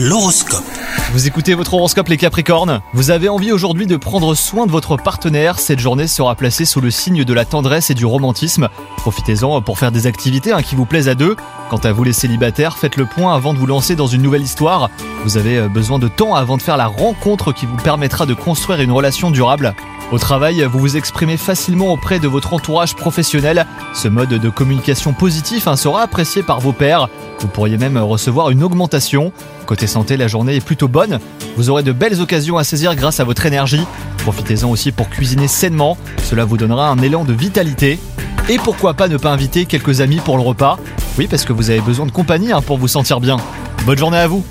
L'horoscope. Vous écoutez votre horoscope les Capricornes? Vous avez envie aujourd'hui de prendre soin de votre partenaire. Cette journée sera placée sous le signe de la tendresse et du romantisme. Profitez-en pour faire des activités hein, qui vous plaisent à deux. Quant à vous les célibataires, faites le point avant de vous lancer dans une nouvelle histoire. Vous avez euh, besoin de temps avant de faire la rencontre qui vous permettra de construire une relation durable. Au travail, vous vous exprimez facilement auprès de votre entourage professionnel. Ce mode de communication positif hein, sera apprécié par vos pairs. Vous pourriez même recevoir une augmentation. Côté santé, la journée est plutôt bonne. Vous aurez de belles occasions à saisir grâce à votre énergie. Profitez-en aussi pour cuisiner sainement. Cela vous donnera un élan de vitalité. Et pourquoi pas ne pas inviter quelques amis pour le repas? Oui, parce que vous avez besoin de compagnie hein, pour vous sentir bien. Bonne journée à vous